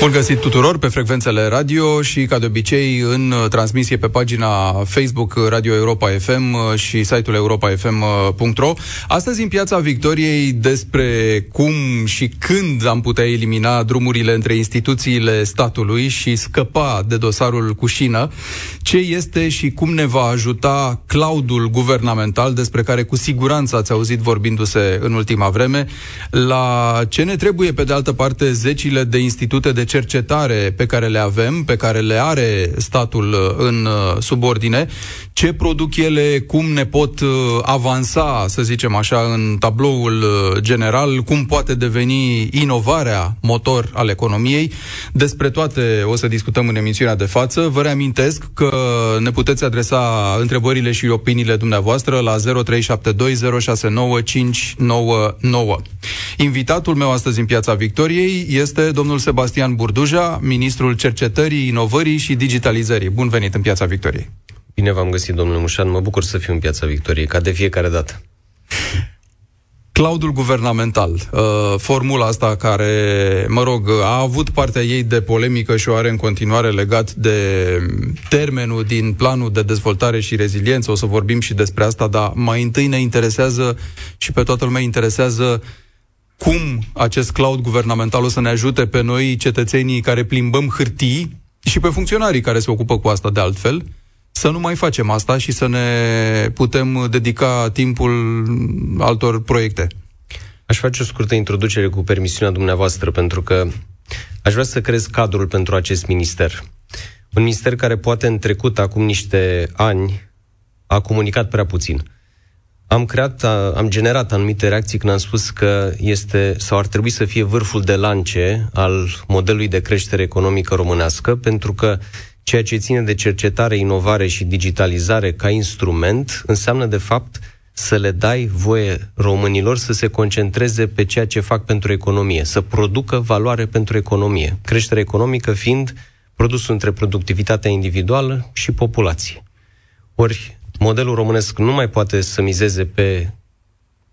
Bun găsit tuturor pe frecvențele radio și, ca de obicei, în transmisie pe pagina Facebook Radio Europa FM și site-ul europafm.ro. Astăzi, în Piața Victoriei, despre cum și când am putea elimina drumurile între instituțiile statului și scăpa de dosarul cu șină, ce este și cum ne va ajuta cloudul guvernamental, despre care cu siguranță ați auzit vorbindu-se în ultima vreme, la ce ne trebuie, pe de altă parte, zecile de institute de cercetare pe care le avem, pe care le are statul uh, în uh, subordine, ce produc ele, cum ne pot uh, avansa, să zicem așa, în tabloul general, cum poate deveni inovarea motor al economiei. Despre toate o să discutăm în emisiunea de față. Vă reamintesc că ne puteți adresa întrebările și opiniile dumneavoastră la 0372069599. Invitatul meu astăzi în Piața Victoriei este domnul Sebastian Burduja, ministrul cercetării, inovării și digitalizării. Bun venit în Piața Victoriei. Bine v-am găsit, domnule Mușan. Mă bucur să fiu în Piața Victoriei, ca de fiecare dată. Cloudul guvernamental, uh, formula asta care, mă rog, a avut partea ei de polemică și o are în continuare legat de termenul din planul de dezvoltare și reziliență, o să vorbim și despre asta, dar mai întâi ne interesează și pe toată lumea interesează cum acest cloud guvernamental o să ne ajute pe noi, cetățenii care plimbăm hârtii, și pe funcționarii care se ocupă cu asta de altfel, să nu mai facem asta și să ne putem dedica timpul altor proiecte. Aș face o scurtă introducere cu permisiunea dumneavoastră, pentru că aș vrea să creez cadrul pentru acest minister. Un minister care poate în trecut, acum niște ani, a comunicat prea puțin am creat, am generat anumite reacții când am spus că este sau ar trebui să fie vârful de lance al modelului de creștere economică românească, pentru că ceea ce ține de cercetare, inovare și digitalizare ca instrument înseamnă de fapt să le dai voie românilor să se concentreze pe ceea ce fac pentru economie, să producă valoare pentru economie. Creșterea economică fiind produsul între productivitatea individuală și populație. Ori modelul românesc nu mai poate să mizeze pe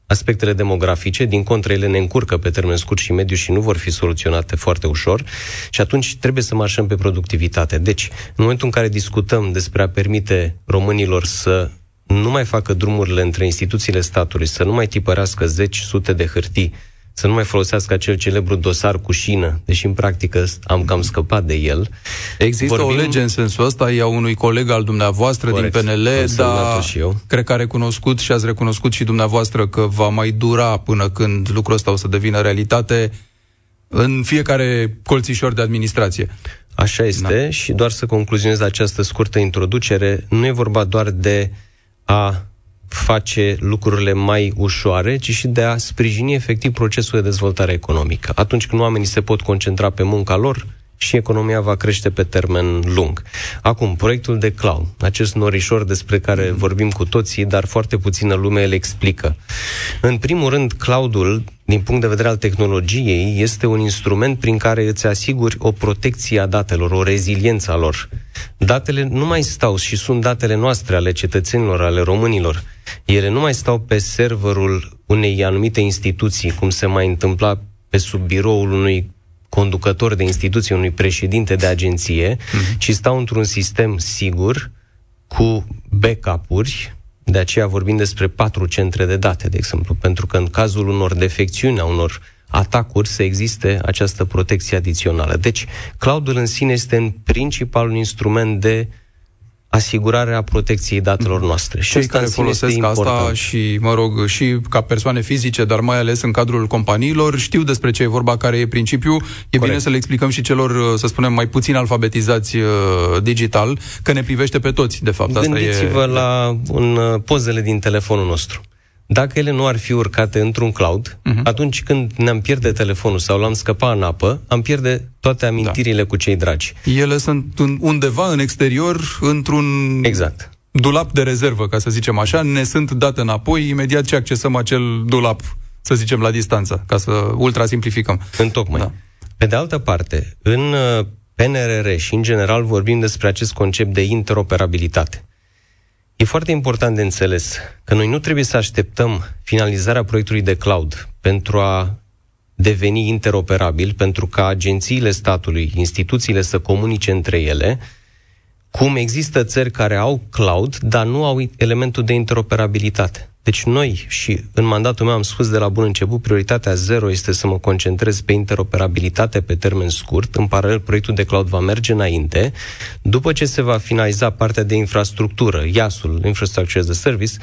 aspectele demografice, din contră ele ne încurcă pe termen scurt și mediu și nu vor fi soluționate foarte ușor și atunci trebuie să marșăm pe productivitate. Deci, în momentul în care discutăm despre a permite românilor să nu mai facă drumurile între instituțiile statului, să nu mai tipărească zeci, sute de hârtii, să nu mai folosească acel celebru dosar cu șină, deși în practică am cam scăpat de el. Există Vorbim... o lege în sensul ăsta, e a unui coleg al dumneavoastră Corect. din PNL, dar și eu. cred că a recunoscut și ați recunoscut și dumneavoastră că va mai dura până când lucrul ăsta o să devină realitate în fiecare colțișor de administrație. Așa este da. și doar să concluzionez această scurtă introducere, nu e vorba doar de a face lucrurile mai ușoare, ci și de a sprijini efectiv procesul de dezvoltare economică. Atunci când oamenii se pot concentra pe munca lor, și economia va crește pe termen lung. Acum, proiectul de cloud, acest norișor despre care vorbim cu toții, dar foarte puțină lume îl explică. În primul rând, cloudul, din punct de vedere al tehnologiei, este un instrument prin care îți asiguri o protecție a datelor, o reziliență a lor. Datele nu mai stau și sunt datele noastre, ale cetățenilor, ale românilor. Ele nu mai stau pe serverul unei anumite instituții, cum se mai întâmpla pe sub biroul unui conducător de instituție, unui președinte de agenție, uh-huh. ci stau într-un sistem sigur, cu backup-uri, de aceea vorbim despre patru centre de date, de exemplu, pentru că în cazul unor defecțiuni, a unor atacuri, să existe această protecție adițională. Deci, cloudul în sine este în principal un instrument de uh, asigurarea protecției datelor noastre. Și Cei care folosesc asta și, mă rog, și ca persoane fizice, dar mai ales în cadrul companiilor, știu despre ce e vorba, care e principiul. E Corect. bine să le explicăm și celor, să spunem, mai puțin alfabetizați uh, digital, că ne privește pe toți, de fapt. Gândiți-vă Asta e... la un, uh, pozele din telefonul nostru. Dacă ele nu ar fi urcate într-un cloud, uh-huh. atunci când ne-am pierde telefonul sau l-am scăpat în apă, am pierde toate amintirile da. cu cei dragi. Ele sunt undeva în exterior, într-un exact. dulap de rezervă, ca să zicem așa, ne sunt date înapoi imediat ce accesăm acel dulap, să zicem, la distanță, ca să ultra simplificăm. Întocmai. Da. Pe de altă parte, în uh, PNRR și în general vorbim despre acest concept de interoperabilitate. E foarte important de înțeles că noi nu trebuie să așteptăm finalizarea proiectului de cloud pentru a deveni interoperabil, pentru ca agențiile statului, instituțiile să comunice între ele, cum există țări care au cloud, dar nu au elementul de interoperabilitate. Deci noi, și în mandatul meu am spus de la bun început, prioritatea zero este să mă concentrez pe interoperabilitate pe termen scurt. În paralel, proiectul de cloud va merge înainte. După ce se va finaliza partea de infrastructură, IAS-ul, Infrastructure as a Service,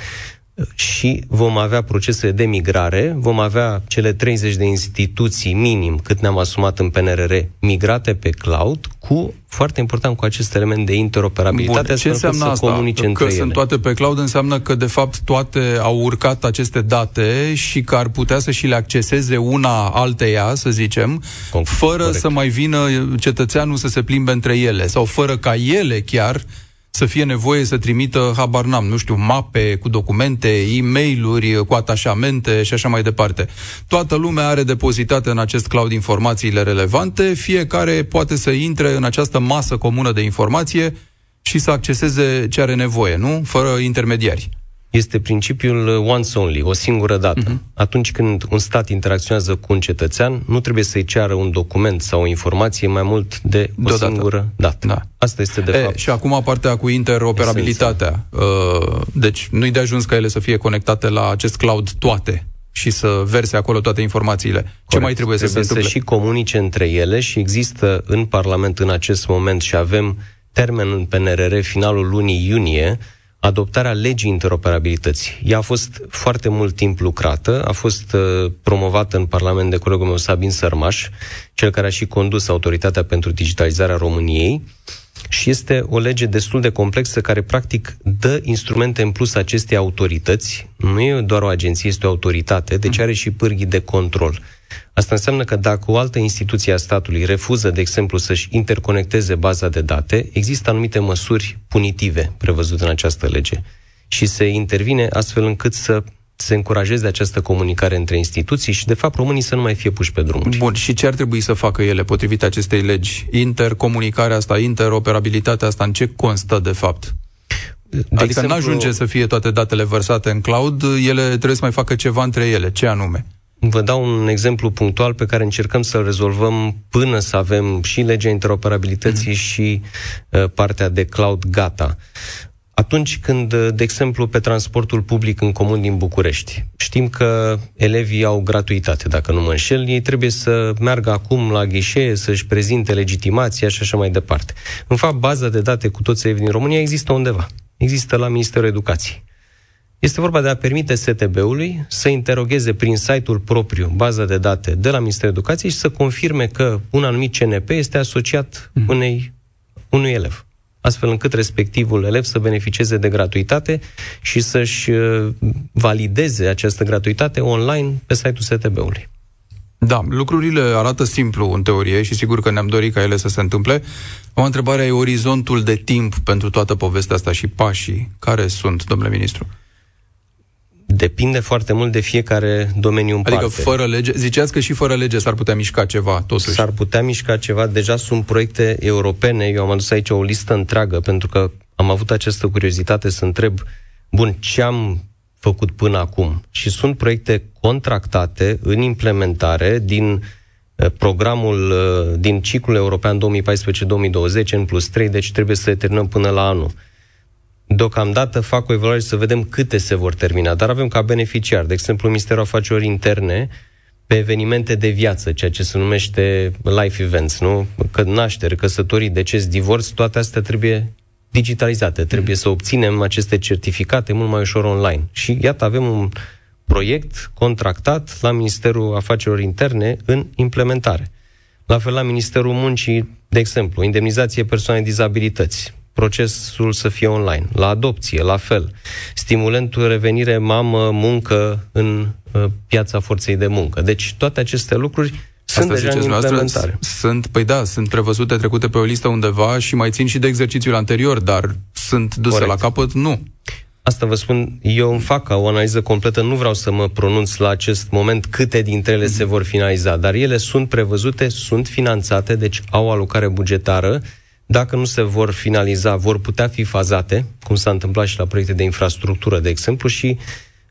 și vom avea procesele de migrare, vom avea cele 30 de instituții minim cât ne-am asumat în PNRR migrate pe cloud, cu, foarte important, cu acest element de interoperabilitate, Bun, ce înseamnă asta? comunice că între sunt ele. toate pe cloud înseamnă că, de fapt, toate au urcat aceste date și că ar putea să și le acceseze una alteia, să zicem, Conc- fără corect. să mai vină cetățeanul să se plimbe între ele sau fără ca ele chiar să fie nevoie să trimită, habar n-am, nu știu, mape cu documente, e mail cu atașamente și așa mai departe. Toată lumea are depozitate în acest cloud informațiile relevante, fiecare poate să intre în această masă comună de informație și să acceseze ce are nevoie, nu? Fără intermediari. Este principiul uh, once only, o singură dată. Mhm. Uh-huh. Atunci când un stat interacționează cu un cetățean, nu trebuie să-i ceară un document sau o informație mai mult de o Deodată. singură dată. Da. Asta este de e, fapt. Și acum partea cu interoperabilitatea. Uh, deci nu-i de ajuns ca ele să fie conectate la acest cloud toate și să verse acolo toate informațiile. Corect. Ce mai trebuie, trebuie să se întâmple? să și comunice între ele și există în Parlament în acest moment și avem termen în PNRR finalul lunii iunie adoptarea legii interoperabilității. Ea a fost foarte mult timp lucrată, a fost uh, promovată în Parlament de colegul meu Sabin Sărmaș, cel care a și condus Autoritatea pentru Digitalizarea României și este o lege destul de complexă care practic dă instrumente în plus acestei autorități. Nu e doar o agenție, este o autoritate, deci are și pârghii de control. Asta înseamnă că dacă o altă instituție a statului refuză, de exemplu, să-și interconecteze baza de date, există anumite măsuri punitive prevăzute în această lege și se intervine astfel încât să se încurajeze această comunicare între instituții și, de fapt, românii să nu mai fie puși pe drumuri. Bun, și ce ar trebui să facă ele potrivit acestei legi? Intercomunicarea asta, interoperabilitatea asta, în ce constă de fapt? De adică exemplu... nu ajunge să fie toate datele vărsate în cloud, ele trebuie să mai facă ceva între ele. Ce anume? Vă dau un exemplu punctual pe care încercăm să-l rezolvăm până să avem și legea interoperabilității mm. și uh, partea de cloud gata. Atunci când, de exemplu, pe transportul public în comun din București, știm că elevii au gratuitate, dacă nu mă înșel, ei trebuie să meargă acum la ghișee, să-și prezinte legitimația și așa mai departe. În fapt, baza de date cu toți elevii din România există undeva. Există la Ministerul Educației. Este vorba de a permite STB-ului să interogheze prin site-ul propriu baza de date de la Ministerul Educației și să confirme că un anumit CNP este asociat mm. unei, unui elev astfel încât respectivul elev să beneficieze de gratuitate și să-și valideze această gratuitate online pe site-ul STB-ului. Da, lucrurile arată simplu în teorie și sigur că ne-am dorit ca ele să se întâmple. O întrebare e orizontul de timp pentru toată povestea asta și pașii. Care sunt, domnule ministru? Depinde foarte mult de fiecare domeniu în adică parte. fără lege, ziceați că și fără lege s-ar putea mișca ceva, totuși. S-ar putea mișca ceva, deja sunt proiecte europene, eu am adus aici o listă întreagă, pentru că am avut această curiozitate să întreb, bun, ce am făcut până acum? Și sunt proiecte contractate în implementare din uh, programul, uh, din ciclul european 2014-2020, în plus 3, deci trebuie să le terminăm până la anul. Deocamdată fac o evaluare să vedem câte se vor termina, dar avem ca beneficiar, de exemplu, Ministerul Afacerilor Interne, pe evenimente de viață, ceea ce se numește life events, nu? Că nașteri, căsătorii, deces, divorț, toate astea trebuie digitalizate. Trebuie mm. să obținem aceste certificate mult mai ușor online. Și iată, avem un proiect contractat la Ministerul Afacerilor Interne în implementare. La fel la Ministerul Muncii, de exemplu, indemnizație persoane dizabilități, procesul să fie online. La adopție, la fel. Stimulentul revenire mamă-muncă în uh, piața forței de muncă. Deci toate aceste lucruri sunt Asta deja în implementare. Sunt, păi da, sunt prevăzute, trecute pe o listă undeva și mai țin și de exercițiul anterior, dar sunt duse Corect. la capăt? Nu. Asta vă spun, eu îmi fac o analiză completă, nu vreau să mă pronunț la acest moment câte dintre ele mm-hmm. se vor finaliza, dar ele sunt prevăzute, sunt finanțate, deci au alocare bugetară, dacă nu se vor finaliza, vor putea fi fazate, cum s-a întâmplat și la proiecte de infrastructură, de exemplu, și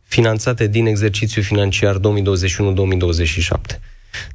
finanțate din exercițiul financiar 2021-2027.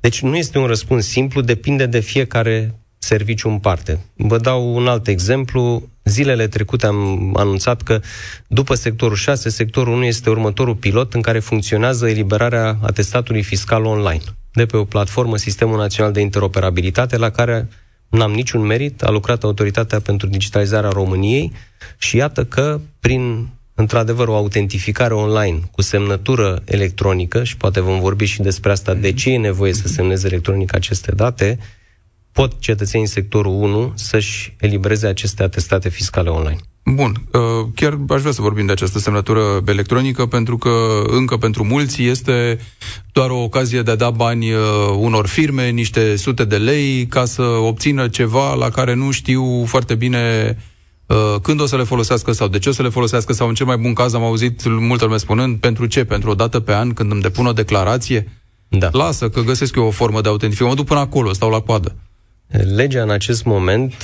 Deci nu este un răspuns simplu, depinde de fiecare serviciu în parte. Vă dau un alt exemplu. Zilele trecute am anunțat că după sectorul 6, sectorul 1 este următorul pilot în care funcționează eliberarea atestatului fiscal online de pe o platformă Sistemul Național de Interoperabilitate la care n-am niciun merit, a lucrat Autoritatea pentru Digitalizarea României și iată că prin într-adevăr o autentificare online cu semnătură electronică și poate vom vorbi și despre asta, de ce e nevoie să semneze electronic aceste date, pot cetățenii sectorul 1 să-și elibereze aceste atestate fiscale online. Bun, uh, chiar aș vrea să vorbim de această semnătură electronică, pentru că încă pentru mulți este doar o ocazie de a da bani uh, unor firme, niște sute de lei, ca să obțină ceva la care nu știu foarte bine uh, când o să le folosească sau de ce o să le folosească sau în cel mai bun caz am auzit multă lume spunând pentru ce, pentru o dată pe an când îmi depun o declarație? Da. Lasă că găsesc eu o formă de autentificare, mă duc până acolo, stau la coadă. Legea în acest moment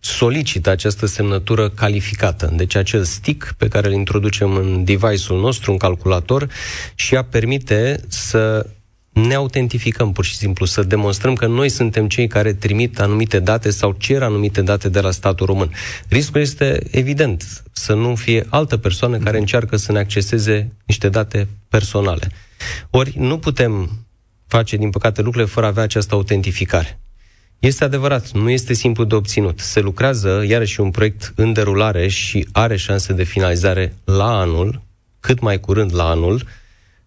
solicită această semnătură calificată. Deci acel stick pe care îl introducem în device-ul nostru, în calculator, și ea permite să ne autentificăm pur și simplu, să demonstrăm că noi suntem cei care trimit anumite date sau cer anumite date de la statul român. Riscul este evident să nu fie altă persoană care încearcă să ne acceseze niște date personale. Ori nu putem face, din păcate, lucrurile fără a avea această autentificare. Este adevărat, nu este simplu de obținut. Se lucrează, iarăși, un proiect în derulare și are șanse de finalizare la anul, cât mai curând la anul,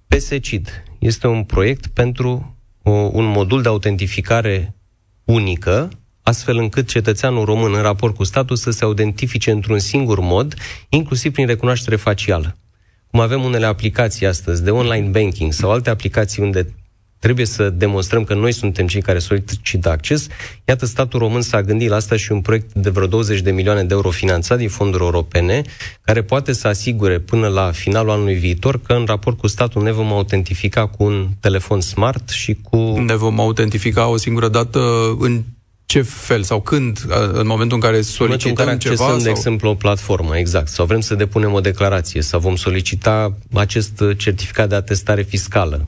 PSCID. Este un proiect pentru o, un modul de autentificare unică, astfel încât cetățeanul român în raport cu statul să se autentifice într-un singur mod, inclusiv prin recunoaștere facială. Cum avem unele aplicații astăzi de online banking sau alte aplicații unde Trebuie să demonstrăm că noi suntem cei care solicită acces. Iată, statul român s-a gândit la asta și un proiect de vreo 20 de milioane de euro finanțat din fonduri europene, care poate să asigure până la finalul anului viitor că în raport cu statul ne vom autentifica cu un telefon smart și cu... Ne vom autentifica o singură dată în ce fel sau când, în momentul în care solicităm în care ceva? Sau... de exemplu, o platformă, exact, sau vrem să depunem o declarație, sau vom solicita acest certificat de atestare fiscală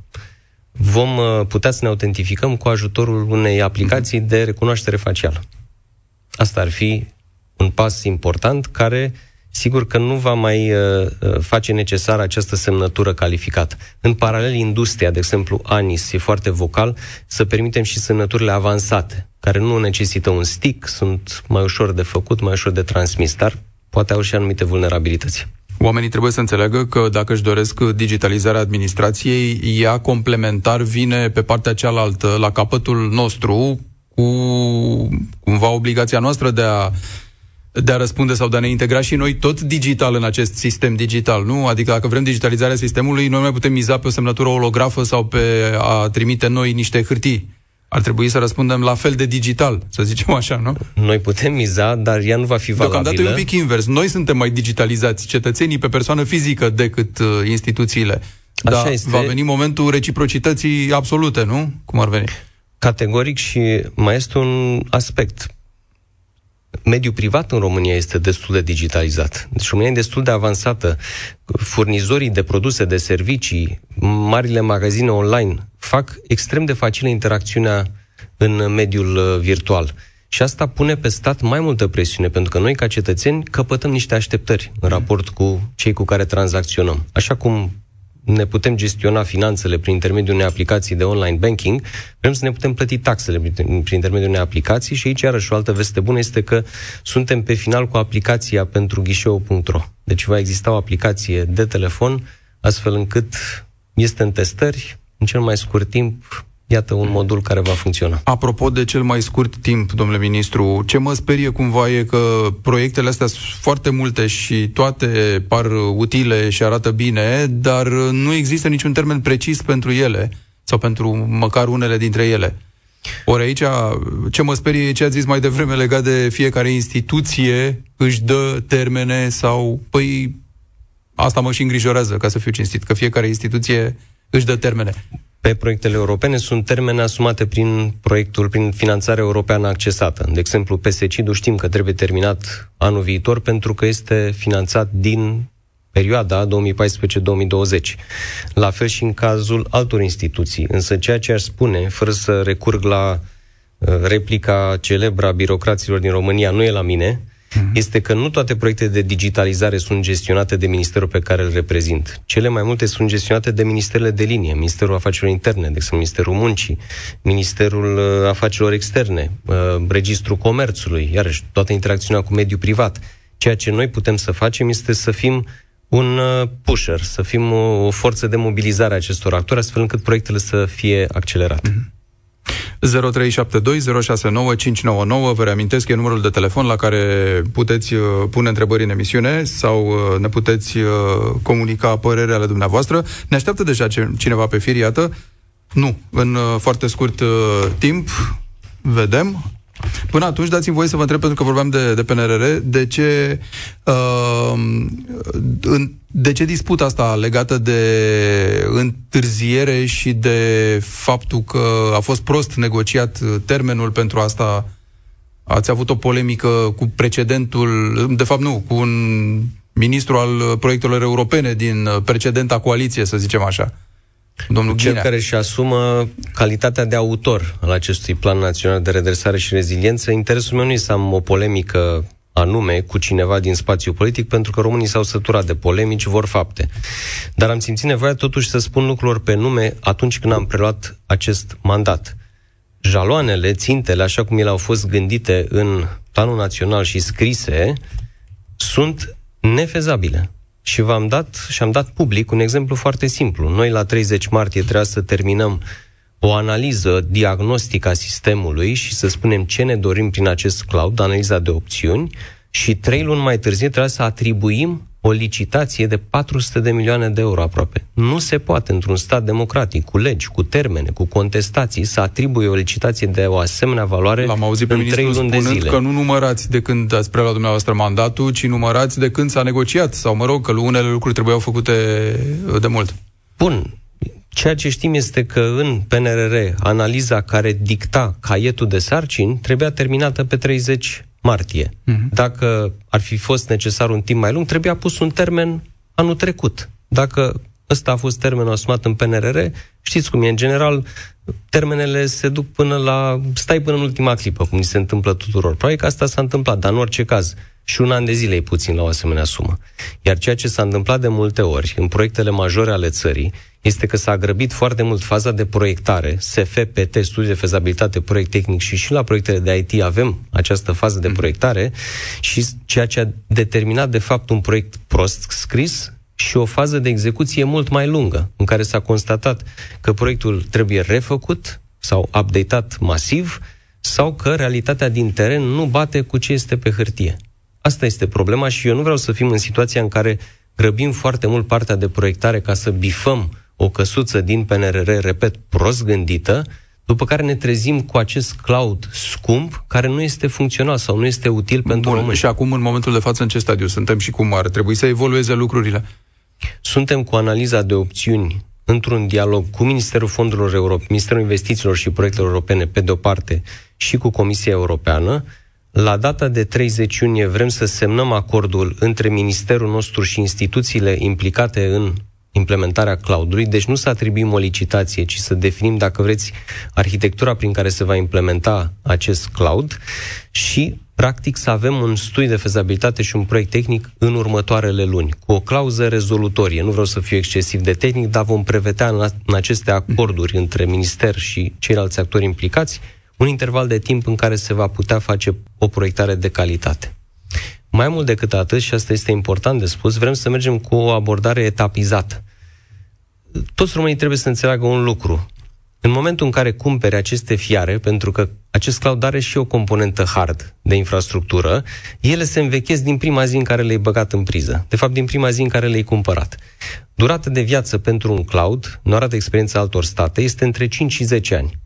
vom uh, putea să ne autentificăm cu ajutorul unei aplicații de recunoaștere facială. Asta ar fi un pas important care, sigur că nu va mai uh, uh, face necesară această semnătură calificată. În paralel, industria, de exemplu, ANIS, e foarte vocal să permitem și semnăturile avansate, care nu necesită un stick, sunt mai ușor de făcut, mai ușor de transmis, dar poate au și anumite vulnerabilități. Oamenii trebuie să înțeleagă că dacă își doresc digitalizarea administrației, ea complementar vine pe partea cealaltă, la capătul nostru, cu cumva obligația noastră de a de a răspunde sau de a ne integra și noi tot digital în acest sistem digital, nu? Adică dacă vrem digitalizarea sistemului, noi mai putem miza pe o semnătură holografă sau pe a trimite noi niște hârtii ar trebui să răspundem la fel de digital, să zicem așa, nu? Noi putem miza, dar ea nu va fi valabilă. Deocamdată e un pic invers. Noi suntem mai digitalizați, cetățenii pe persoană fizică decât uh, instituțiile. Așa da, este. va veni momentul reciprocității absolute, nu? Cum ar veni? Categoric și mai este un aspect mediul privat în România este destul de digitalizat. Deci România e destul de avansată. Furnizorii de produse, de servicii, marile magazine online fac extrem de facilă interacțiunea în mediul uh, virtual. Și asta pune pe stat mai multă presiune, pentru că noi, ca cetățeni, căpătăm niște așteptări în raport cu cei cu care tranzacționăm. Așa cum ne putem gestiona finanțele prin intermediul unei aplicații de online banking, vrem să ne putem plăti taxele prin, prin intermediul unei aplicații și aici, iarăși, o altă veste bună este că suntem pe final cu aplicația pentru ghișeu.ro. Deci va exista o aplicație de telefon, astfel încât este în testări, în cel mai scurt timp iată un modul care va funcționa. Apropo de cel mai scurt timp, domnule ministru, ce mă sperie cumva e că proiectele astea sunt foarte multe și toate par utile și arată bine, dar nu există niciun termen precis pentru ele sau pentru măcar unele dintre ele. Ori aici, ce mă sperie e ce ați zis mai devreme legat de fiecare instituție își dă termene sau, păi, asta mă și îngrijorează, ca să fiu cinstit, că fiecare instituție își dă termene. Pe proiectele europene sunt termene asumate prin proiectul, prin finanțarea europeană accesată. De exemplu, PSC-ul știm că trebuie terminat anul viitor pentru că este finanțat din perioada 2014-2020. La fel și în cazul altor instituții. Însă ceea ce aș spune, fără să recurg la uh, replica celebra birocraților din România, nu e la mine, uh-huh. este că nu toate proiectele de digitalizare sunt gestionate de ministerul pe care îl reprezint. Cele mai multe sunt gestionate de ministerele de linie, Ministerul Afacerilor Interne, de exemplu Ministerul Muncii, Ministerul uh, Afacerilor Externe, uh, Registrul Comerțului, iarăși toată interacțiunea cu mediul privat. Ceea ce noi putem să facem este să fim un uh, pusher, să fim o, o forță de mobilizare a acestor actori, astfel încât proiectele să fie accelerate. Mm-hmm. 0372069599 Vă reamintesc, e numărul de telefon la care puteți uh, pune întrebări în emisiune sau uh, ne puteți uh, comunica părerea ale dumneavoastră. Ne așteaptă deja cineva pe fir, iată. Nu, în foarte scurt timp vedem. Până atunci, dați-mi voie să vă întreb, pentru că vorbeam de, de PNRR, de ce, uh, de ce disputa asta legată de întârziere și de faptul că a fost prost negociat termenul pentru asta? Ați avut o polemică cu precedentul, de fapt nu, cu un ministru al proiectelor europene din precedenta coaliție, să zicem așa. Domnul Cel Ghinea. care își asumă calitatea de autor al acestui plan național de redresare și reziliență, interesul meu nu este să am o polemică anume cu cineva din spațiu politic, pentru că românii s-au săturat de polemici, vor fapte. Dar am simțit nevoia totuși să spun lucrurilor pe nume atunci când am preluat acest mandat. Jaloanele, țintele, așa cum ele au fost gândite în planul național și scrise, sunt nefezabile. Și v-am dat și am dat public un exemplu foarte simplu. Noi la 30 martie trebuia să terminăm o analiză diagnostică a sistemului și să spunem ce ne dorim prin acest cloud, analiza de opțiuni, și trei luni mai târziu trebuie să atribuim o licitație de 400 de milioane de euro aproape. Nu se poate într-un stat democratic, cu legi, cu termene, cu contestații, să atribuie o licitație de o asemenea valoare L-am auzit pe în trei luni de zile. că nu numărați de când ați preluat dumneavoastră mandatul, ci numărați de când s-a negociat, sau mă rog, că unele lucruri trebuiau făcute de mult. Bun, Ceea ce știm este că în PNRR analiza care dicta caietul de sarcini trebuia terminată pe 30 martie. Uh-huh. Dacă ar fi fost necesar un timp mai lung, trebuia pus un termen anul trecut. Dacă ăsta a fost termenul asumat în PNRR, știți cum e, în general, termenele se duc până la... stai până în ultima clipă, cum se întâmplă tuturor. Probabil că asta s-a întâmplat, dar în orice caz, și un an de zile e puțin la o asemenea sumă. Iar ceea ce s-a întâmplat de multe ori în proiectele majore ale țării este că s-a grăbit foarte mult faza de proiectare, SF, PT, studii de fezabilitate, proiect tehnic și și la proiectele de IT avem această fază de proiectare și ceea ce a determinat de fapt un proiect prost scris și o fază de execuție mult mai lungă, în care s-a constatat că proiectul trebuie refăcut sau updatat masiv sau că realitatea din teren nu bate cu ce este pe hârtie. Asta este problema și eu nu vreau să fim în situația în care grăbim foarte mult partea de proiectare ca să bifăm o căsuță din PNRR, repet, prost gândită, după care ne trezim cu acest cloud scump care nu este funcțional sau nu este util pentru Bun, români. Și acum, în momentul de față, în ce stadiu suntem și cum ar trebui să evolueze lucrurile? Suntem cu analiza de opțiuni într-un dialog cu Ministerul Fondurilor Europene, Ministerul Investițiilor și Proiectelor Europene, pe de-o parte, și cu Comisia Europeană. La data de 30 iunie vrem să semnăm acordul între Ministerul nostru și instituțiile implicate în implementarea cloudului, deci nu să atribuim o licitație, ci să definim, dacă vreți, arhitectura prin care se va implementa acest cloud și, practic, să avem un studiu de fezabilitate și un proiect tehnic în următoarele luni, cu o clauză rezolutorie. Nu vreau să fiu excesiv de tehnic, dar vom prevedea în, în aceste acorduri între minister și ceilalți actori implicați un interval de timp în care se va putea face o proiectare de calitate. Mai mult decât atât, și asta este important de spus, vrem să mergem cu o abordare etapizată. Toți românii trebuie să înțeleagă un lucru. În momentul în care cumpere aceste fiare, pentru că acest cloud are și o componentă hard de infrastructură, ele se învechesc din prima zi în care le-ai băgat în priză. De fapt, din prima zi în care le-ai cumpărat. Durata de viață pentru un cloud, nu arată experiența altor state, este între 5 și 10 ani.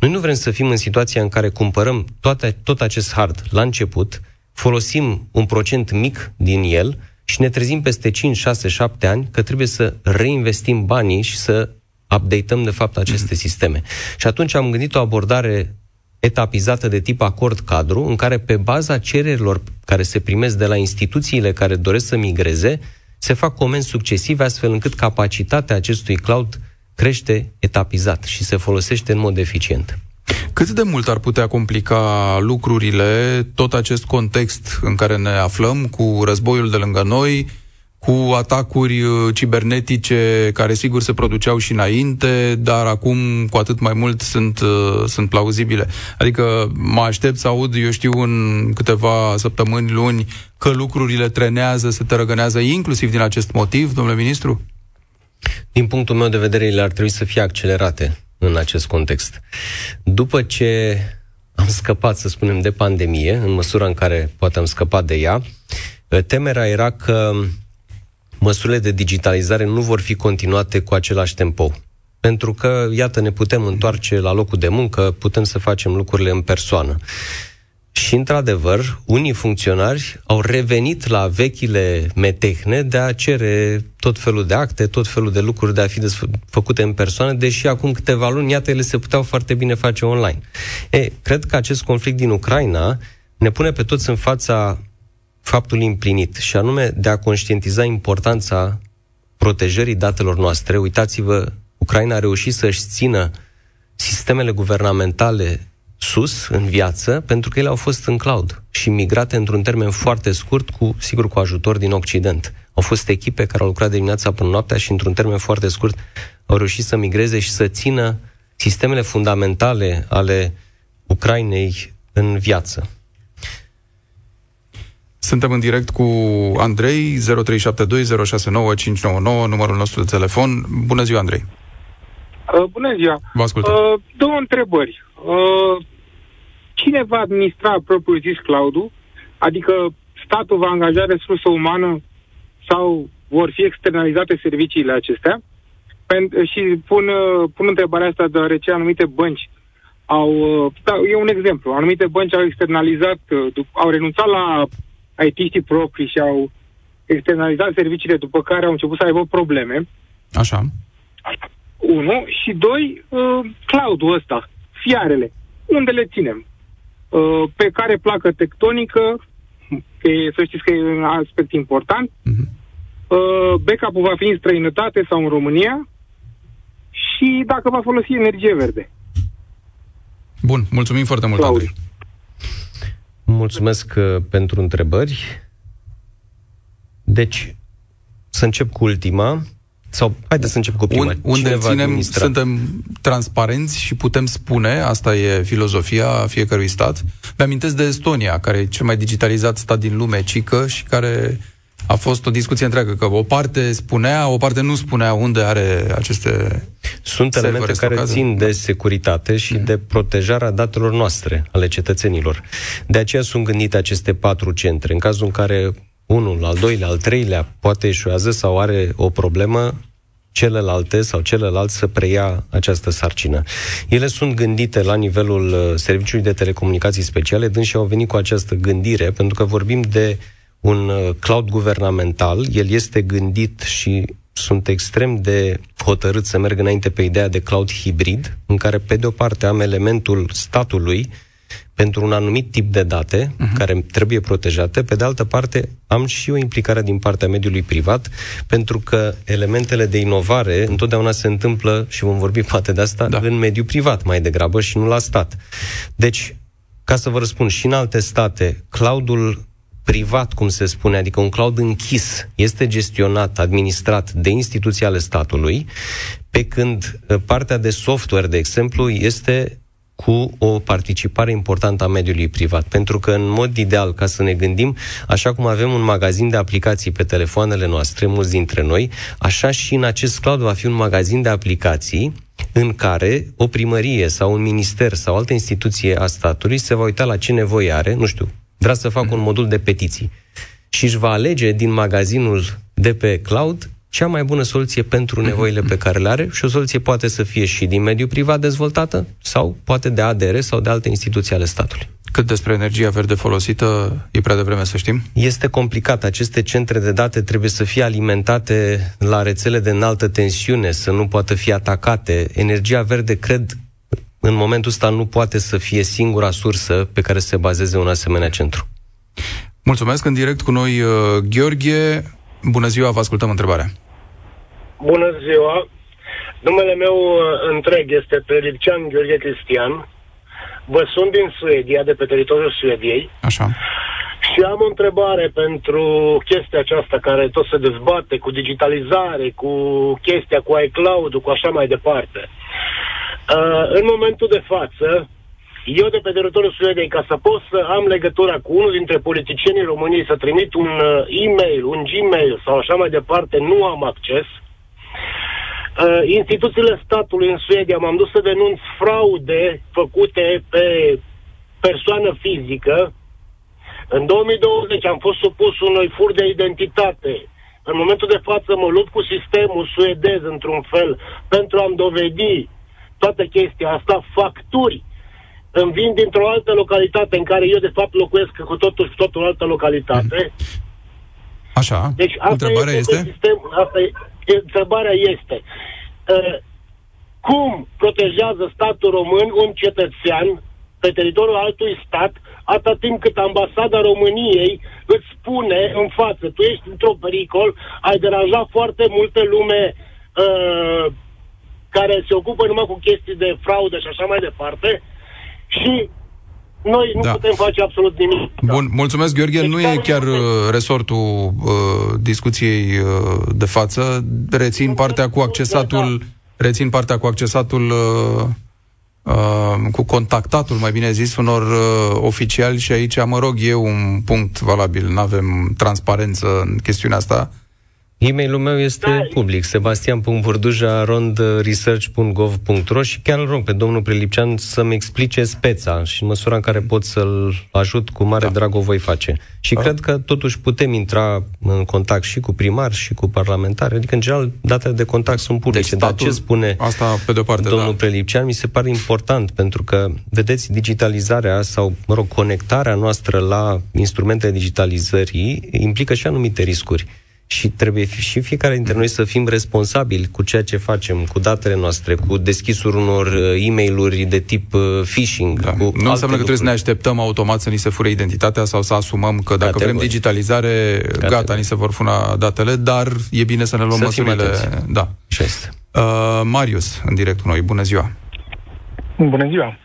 Noi nu vrem să fim în situația în care cumpărăm toate, tot acest hard la început, folosim un procent mic din el și ne trezim peste 5, 6, 7 ani că trebuie să reinvestim banii și să updatăm de fapt aceste sisteme. Și atunci am gândit o abordare etapizată de tip acord cadru, în care pe baza cererilor care se primesc de la instituțiile care doresc să migreze, se fac comenzi succesive astfel încât capacitatea acestui cloud crește etapizat și se folosește în mod eficient. Cât de mult ar putea complica lucrurile tot acest context în care ne aflăm cu războiul de lângă noi, cu atacuri uh, cibernetice care sigur se produceau și înainte, dar acum cu atât mai mult sunt, uh, sunt plauzibile. Adică mă aștept să aud, eu știu, în câteva săptămâni, luni, că lucrurile trenează, se tărăgânează, inclusiv din acest motiv, domnule ministru? Din punctul meu de vedere, ele ar trebui să fie accelerate în acest context. După ce am scăpat, să spunem, de pandemie, în măsura în care poate am scăpat de ea, temerea era că măsurile de digitalizare nu vor fi continuate cu același tempo. Pentru că, iată, ne putem întoarce la locul de muncă, putem să facem lucrurile în persoană. Și, într-adevăr, unii funcționari au revenit la vechile metehne de a cere tot felul de acte, tot felul de lucruri de a fi făcute în persoană, deși acum câteva luni, iată, ele se puteau foarte bine face online. E, cred că acest conflict din Ucraina ne pune pe toți în fața faptul împlinit, și anume de a conștientiza importanța protejării datelor noastre. Uitați-vă, Ucraina a reușit să-și țină sistemele guvernamentale sus în viață pentru că ele au fost în cloud și migrate într-un termen foarte scurt, cu sigur cu ajutor din Occident. Au fost echipe care au lucrat de dimineața până noaptea și într-un termen foarte scurt au reușit să migreze și să țină sistemele fundamentale ale Ucrainei în viață. Suntem în direct cu Andrei, 0372069599, numărul nostru de telefon. Bună ziua, Andrei! Uh, bună ziua! Vă ascultăm. Uh, două întrebări. Uh, cine va administra propriul zis cloud Adică statul va angaja resursă umană sau vor fi externalizate serviciile acestea? Pen- și pun, uh, pun întrebarea asta deoarece anumite bănci au... Uh, da, e un exemplu. Anumite bănci au externalizat, uh, au renunțat la IT-știi proprii și au externalizat serviciile, după care au început să aibă probleme. Așa. Unu. Și doi, uh, cloud-ul ăsta, fiarele. Unde le ținem? Uh, pe care placă tectonică, că e, să știți că e un aspect important. Uh-huh. Uh, backup-ul va fi în străinătate sau în România și dacă va folosi energie verde. Bun, mulțumim foarte mult, Andrei. Mulțumesc uh, pentru întrebări. Deci, să încep cu ultima. Sau, haideți să încep cu prima. Un, unde Cine ținem, suntem transparenți și putem spune, asta e filozofia fiecărui stat. Mi-amintesc de Estonia, care e cel mai digitalizat stat din lume, cică, și care a fost o discuție întreagă, că o parte spunea, o parte nu spunea unde are aceste Sunt elemente care țin de securitate și mm. de protejarea datelor noastre, ale cetățenilor. De aceea sunt gândite aceste patru centre. În cazul în care unul, al doilea, al treilea poate eșuează sau are o problemă, celelalte sau celălalt să preia această sarcină. Ele sunt gândite la nivelul uh, Serviciului de Telecomunicații Speciale, dânsi au venit cu această gândire, pentru că vorbim de un uh, cloud guvernamental, el este gândit și sunt extrem de hotărât să merg înainte pe ideea de cloud hibrid, în care pe de o parte am elementul statului, pentru un anumit tip de date uh-huh. care trebuie protejate, pe de altă parte am și o implicare din partea mediului privat, pentru că elementele de inovare întotdeauna se întâmplă, și vom vorbi poate de asta, da. în mediul privat mai degrabă și nu la stat. Deci, ca să vă răspund, și în alte state, cloudul privat, cum se spune, adică un cloud închis, este gestionat, administrat de instituții ale statului, pe când partea de software, de exemplu, este cu o participare importantă a mediului privat. Pentru că, în mod ideal, ca să ne gândim, așa cum avem un magazin de aplicații pe telefoanele noastre, mulți dintre noi, așa și în acest cloud va fi un magazin de aplicații în care o primărie sau un minister sau altă instituție a statului se va uita la ce nevoie are, nu știu, vrea să facă un modul de petiții și își va alege din magazinul de pe cloud cea mai bună soluție pentru nevoile pe care le are și o soluție poate să fie și din mediul privat dezvoltată sau poate de ADR sau de alte instituții ale statului. Cât despre energia verde folosită, e prea devreme să știm? Este complicat. Aceste centre de date trebuie să fie alimentate la rețele de înaltă tensiune, să nu poată fi atacate. Energia verde, cred, în momentul ăsta nu poate să fie singura sursă pe care să se bazeze un asemenea centru. Mulțumesc. În direct cu noi, uh, Gheorghe. Bună ziua, vă ascultăm întrebarea. Bună ziua. Numele meu uh, întreg este Prelipcean Gheorghe Cristian. Vă sunt din Suedia, de pe teritoriul Suediei. Așa. Și am o întrebare pentru chestia aceasta care tot se dezbate cu digitalizare, cu chestia cu iCloud, cu așa mai departe. Uh, în momentul de față, eu de pe teritoriul Suediei, ca să pot să am legătura cu unul dintre politicienii României, să trimit un uh, e-mail, un Gmail sau așa mai departe, nu am acces. Uh, instituțiile statului în Suedia m-am dus să denunț fraude făcute pe persoană fizică. În 2020 am fost supus unui fur de identitate. În momentul de față mă lupt cu sistemul suedez într-un fel pentru a-mi dovedi toată chestia asta, facturi îmi vin dintr-o altă localitate în care eu de fapt locuiesc cu totul și totul altă localitate. Așa, deci, asta întrebarea este? Sistem, asta e, întrebarea este uh, cum protejează statul român un cetățean pe teritoriul altui stat atâta timp cât ambasada României îți spune în față, tu ești într-o pericol, ai deranjat foarte multă lume uh, care se ocupă numai cu chestii de fraudă și așa mai departe, și noi nu da. putem face absolut nimic. Bun, mulțumesc, Gheorghe. Deci, nu e chiar uh, resortul uh, discuției uh, de față. Rețin partea cu accesatul, rețin partea cu accesatul uh, uh, cu contactatul, mai bine zis, unor uh, oficiali și aici, mă rog, e un punct valabil. Nu avem transparență în chestiunea asta. E-mailul meu este da. public, sebastian.burduja.rondresearch.gov.ro și chiar îl rog pe domnul Prelipcean să-mi explice speța și în măsura în care pot să-l ajut, cu mare da. drag o voi face. Și da. cred că totuși putem intra în contact și cu primari și cu parlamentari, adică în general datele de contact sunt publice. Deci statul, Dar ce spune asta pe de parte, domnul da. Prelipcean mi se pare important pentru că, vedeți, digitalizarea sau, mă rog, conectarea noastră la instrumentele digitalizării implică și anumite riscuri și trebuie și fiecare dintre noi să fim responsabili cu ceea ce facem, cu datele noastre, cu deschisul unor uh, e mail de tip uh, phishing. Da. Cu nu înseamnă că trebuie să ne așteptăm automat să ni se fure identitatea sau să asumăm că dacă da, vrem digitalizare, gata, gata, ni se vor funa datele, dar e bine să ne luăm să măsurile. Da. Și este. Uh, Marius, în direct cu noi. Bună ziua! Bună ziua!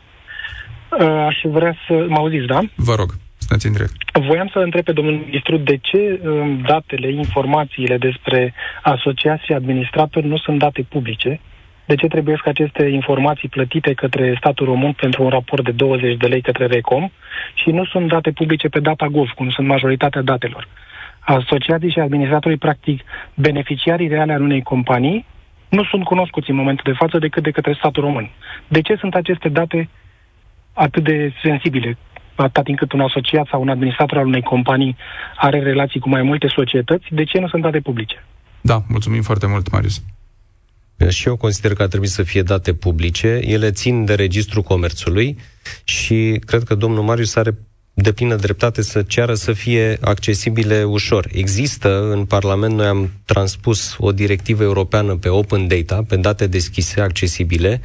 Uh, aș vrea să... Mă auziți, da? Vă rog. Sunteți în direct. Voiam să întreb pe domnul ministru de ce um, datele, informațiile despre asociații administratori nu sunt date publice, de ce trebuie să aceste informații plătite către statul român pentru un raport de 20 de lei către RECOM și nu sunt date publice pe data gov, cum sunt majoritatea datelor. Asociații și administratorii, practic, beneficiarii reale al unei companii, nu sunt cunoscuți în momentul de față decât de către statul român. De ce sunt aceste date atât de sensibile? Atât timp cât un asociat sau un administrator al unei companii are relații cu mai multe societăți, de ce nu sunt date publice? Da, mulțumim foarte mult, Marius. Și eu consider că ar trebui să fie date publice. Ele țin de Registrul Comerțului și cred că domnul Marius are de plină dreptate să ceară să fie accesibile ușor. Există în Parlament, noi am transpus o directivă europeană pe open data, pe date deschise, accesibile.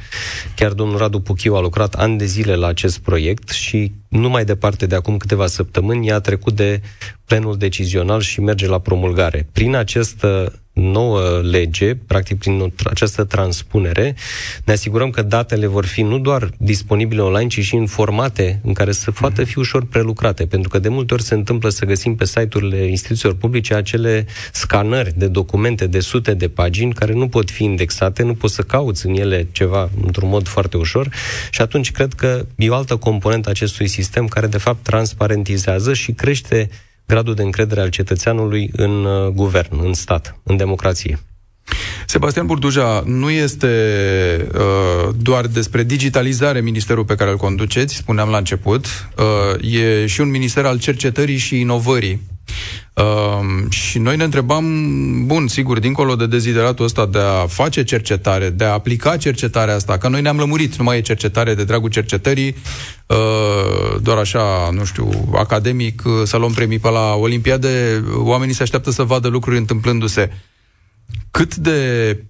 Chiar domnul Radu Puchiu a lucrat ani de zile la acest proiect și nu mai departe de acum câteva săptămâni i-a trecut de plenul decizional și merge la promulgare. Prin această nouă lege, practic prin această transpunere, ne asigurăm că datele vor fi nu doar disponibile online, ci și în formate în care să poată fi ușor prelucrate, pentru că de multe ori se întâmplă să găsim pe site-urile instituțiilor publice acele scanări de documente de sute de pagini care nu pot fi indexate, nu poți să cauți în ele ceva într-un mod foarte ușor. Și atunci cred că e o altă componentă acestui sistem care de fapt transparentizează și crește gradul de încredere al cetățeanului în uh, guvern, în stat, în democrație. Sebastian Burduja, nu este uh, doar despre digitalizare ministerul pe care îl conduceți, spuneam la început, uh, e și un minister al cercetării și inovării. Uh, și noi ne întrebam, bun, sigur, dincolo de dezideratul ăsta de a face cercetare, de a aplica cercetarea asta, că noi ne-am lămurit, nu mai e cercetare de dragul cercetării, uh, doar așa, nu știu, academic, uh, să luăm premii pe la Olimpiade, oamenii se așteaptă să vadă lucruri întâmplându-se. Cât de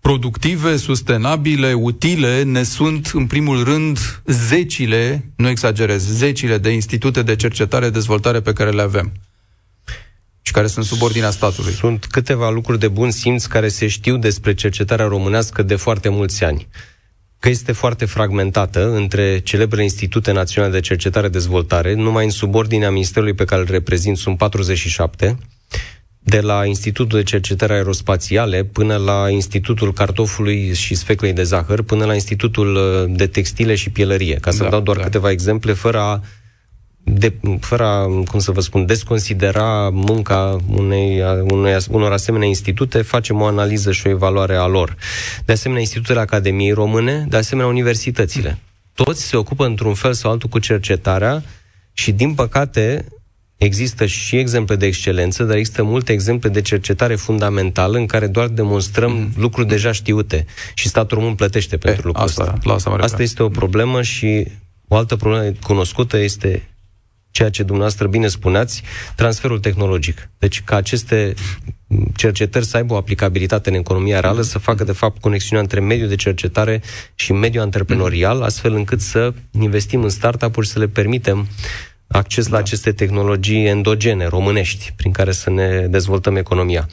productive, sustenabile, utile, ne sunt, în primul rând, zecile, nu exagerez, zecile de institute de cercetare, dezvoltare pe care le avem și care sunt sub ordinea statului. Sunt câteva lucruri de bun simț care se știu despre cercetarea românească de foarte mulți ani că este foarte fragmentată între celebrele institute naționale de cercetare-dezvoltare, numai în subordinea ministerului pe care îl reprezint sunt 47, de la Institutul de Cercetare Aerospațiale până la Institutul Cartofului și Sfeclei de Zahăr, până la Institutul uh, de Textile și Pielărie, ca să da, dau doar da. câteva exemple, fără a de, fără a, cum să vă spun, desconsidera munca unei, unei, unor asemenea institute, facem o analiză și o evaluare a lor. De asemenea, institutele Academiei Române, de asemenea, universitățile. Toți se ocupă într-un fel sau altul cu cercetarea și, din păcate, Există și exemple de excelență, dar există multe exemple de cercetare fundamentală în care doar demonstrăm mm. lucruri deja știute și statul român plătește pentru e, lucrul asta. Asta, asta, asta este o problemă și o altă problemă cunoscută este ceea ce dumneavoastră bine spuneați, transferul tehnologic. Deci ca aceste cercetări să aibă o aplicabilitate în economia reală, să facă de fapt conexiunea între mediul de cercetare și mediul antreprenorial, astfel încât să investim în startup-uri, să le permitem acces la da. aceste tehnologii endogene, românești, prin care să ne dezvoltăm economia.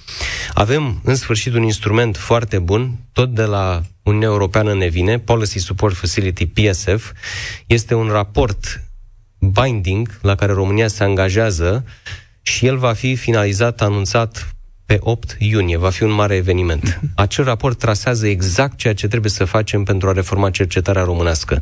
Avem, în sfârșit, un instrument foarte bun, tot de la Uniunea Europeană ne vine, Policy Support Facility, PSF, este un raport binding la care România se angajează și el va fi finalizat, anunțat pe 8 iunie. Va fi un mare eveniment. Acel raport trasează exact ceea ce trebuie să facem pentru a reforma cercetarea românească.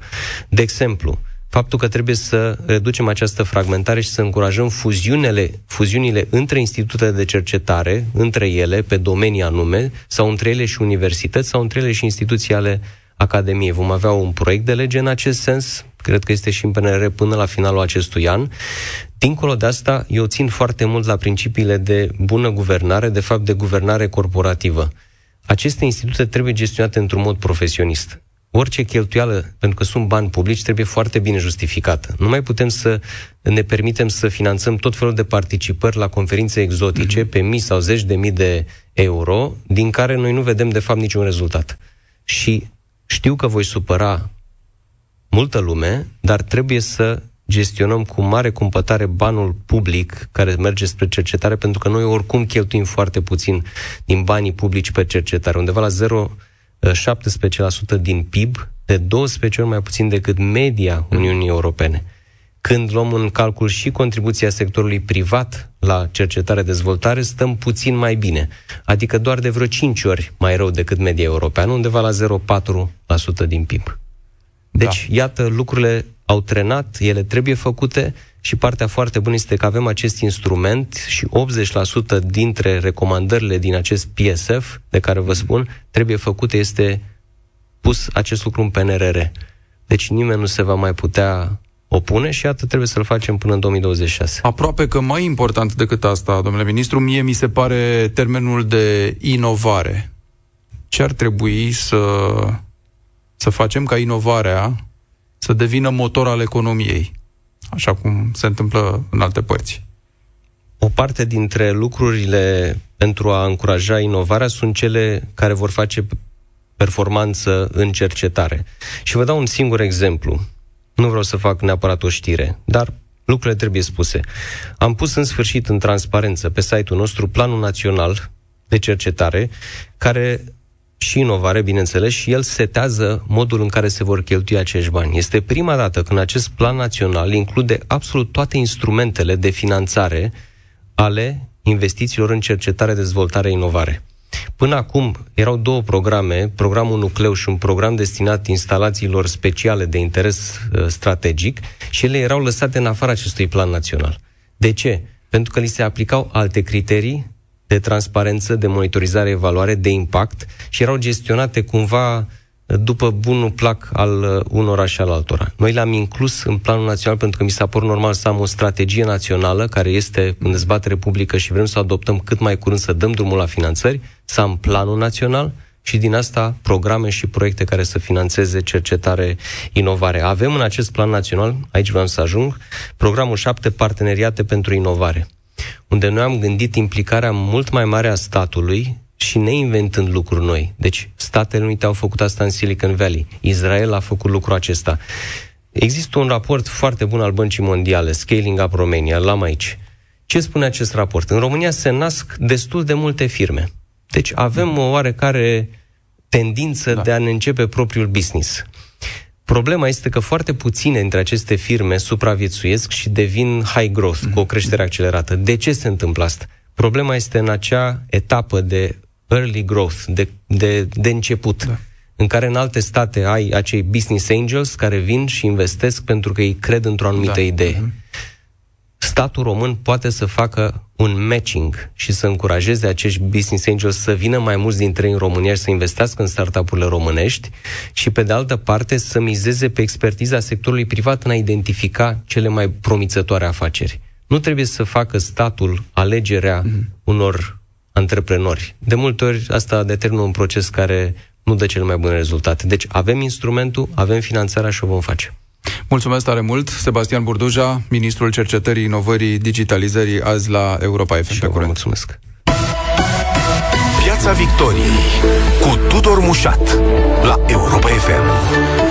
De exemplu, faptul că trebuie să reducem această fragmentare și să încurajăm fuziunile, fuziunile între institutele de cercetare, între ele, pe domenii anume, sau între ele și universități, sau între ele și instituții ale Academiei. Vom avea un proiect de lege în acest sens, cred că este și în PNR până la finalul acestui an. Dincolo de asta, eu țin foarte mult la principiile de bună guvernare, de fapt de guvernare corporativă. Aceste institute trebuie gestionate într-un mod profesionist orice cheltuială, pentru că sunt bani publici, trebuie foarte bine justificată. Nu mai putem să ne permitem să finanțăm tot felul de participări la conferințe exotice mm-hmm. pe mii sau zeci de mii de euro, din care noi nu vedem de fapt niciun rezultat. Și știu că voi supăra multă lume, dar trebuie să gestionăm cu mare cumpătare banul public care merge spre cercetare, pentru că noi oricum cheltuim foarte puțin din banii publici pe cercetare, undeva la 0 17% din PIB, de 12 ori mai puțin decât media Uniunii Europene. Când luăm în calcul și contribuția sectorului privat la cercetare-dezvoltare, stăm puțin mai bine, adică doar de vreo 5 ori mai rău decât media europeană, undeva la 0,4% din PIB. Deci, da. iată, lucrurile au trenat, ele trebuie făcute și partea foarte bună este că avem acest instrument și 80% dintre recomandările din acest PSF, de care vă spun, trebuie făcute, este pus acest lucru în PNRR. Deci nimeni nu se va mai putea opune și atât trebuie să-l facem până în 2026. Aproape că mai important decât asta, domnule ministru, mie mi se pare termenul de inovare. Ce ar trebui să, să facem ca inovarea să devină motor al economiei? așa cum se întâmplă în alte părți. O parte dintre lucrurile pentru a încuraja inovarea sunt cele care vor face performanță în cercetare. Și vă dau un singur exemplu. Nu vreau să fac neapărat o știre, dar lucrurile trebuie spuse. Am pus în sfârșit în transparență pe site-ul nostru Planul Național de Cercetare, care și inovare, bineînțeles, și el setează modul în care se vor cheltui acești bani. Este prima dată când acest plan național include absolut toate instrumentele de finanțare ale investițiilor în cercetare, dezvoltare, inovare. Până acum erau două programe, programul nucleu și un program destinat instalațiilor speciale de interes uh, strategic și ele erau lăsate în afara acestui plan național. De ce? Pentru că li se aplicau alte criterii de transparență, de monitorizare, evaluare, de impact și erau gestionate cumva după bunul plac al uh, unora și al altora. Noi le-am inclus în planul național pentru că mi s-a părut normal să am o strategie națională care este în dezbatere publică și vrem să o adoptăm cât mai curând, să dăm drumul la finanțări, să am planul național și din asta programe și proiecte care să financeze cercetare, inovare. Avem în acest plan național, aici vreau să ajung, programul 7 Parteneriate pentru Inovare, unde noi am gândit implicarea mult mai mare a statului și neinventând lucruri noi. Deci, Statele Unite au făcut asta în Silicon Valley. Israel a făcut lucrul acesta. Există un raport foarte bun al Băncii Mondiale, Scaling Up Romania, l-am aici. Ce spune acest raport? În România se nasc destul de multe firme. Deci avem o oarecare tendință da. de a ne începe propriul business. Problema este că foarte puține dintre aceste firme supraviețuiesc și devin high growth, mm-hmm. cu o creștere accelerată. De ce se întâmplă asta? Problema este în acea etapă de early growth, de, de, de început, da. în care în alte state ai acei business angels care vin și investesc pentru că ei cred într-o anumită da. idee. Mm-hmm. Statul român poate să facă un matching și să încurajeze acești business angels să vină mai mulți dintre ei în România și să investească în startup-urile românești și, pe de altă parte, să mizeze pe expertiza sectorului privat în a identifica cele mai promițătoare afaceri. Nu trebuie să facă statul alegerea mm-hmm. unor antreprenori. De multe ori asta determină un proces care nu dă cele mai bune rezultate. Deci avem instrumentul, avem finanțarea și o vom face. Mulțumesc tare mult, Sebastian Burduja, ministrul cercetării, inovării, digitalizării, azi la Europa FM. Și pe mulțumesc. Piața Victoriei cu Tudor Mușat la Europa FM.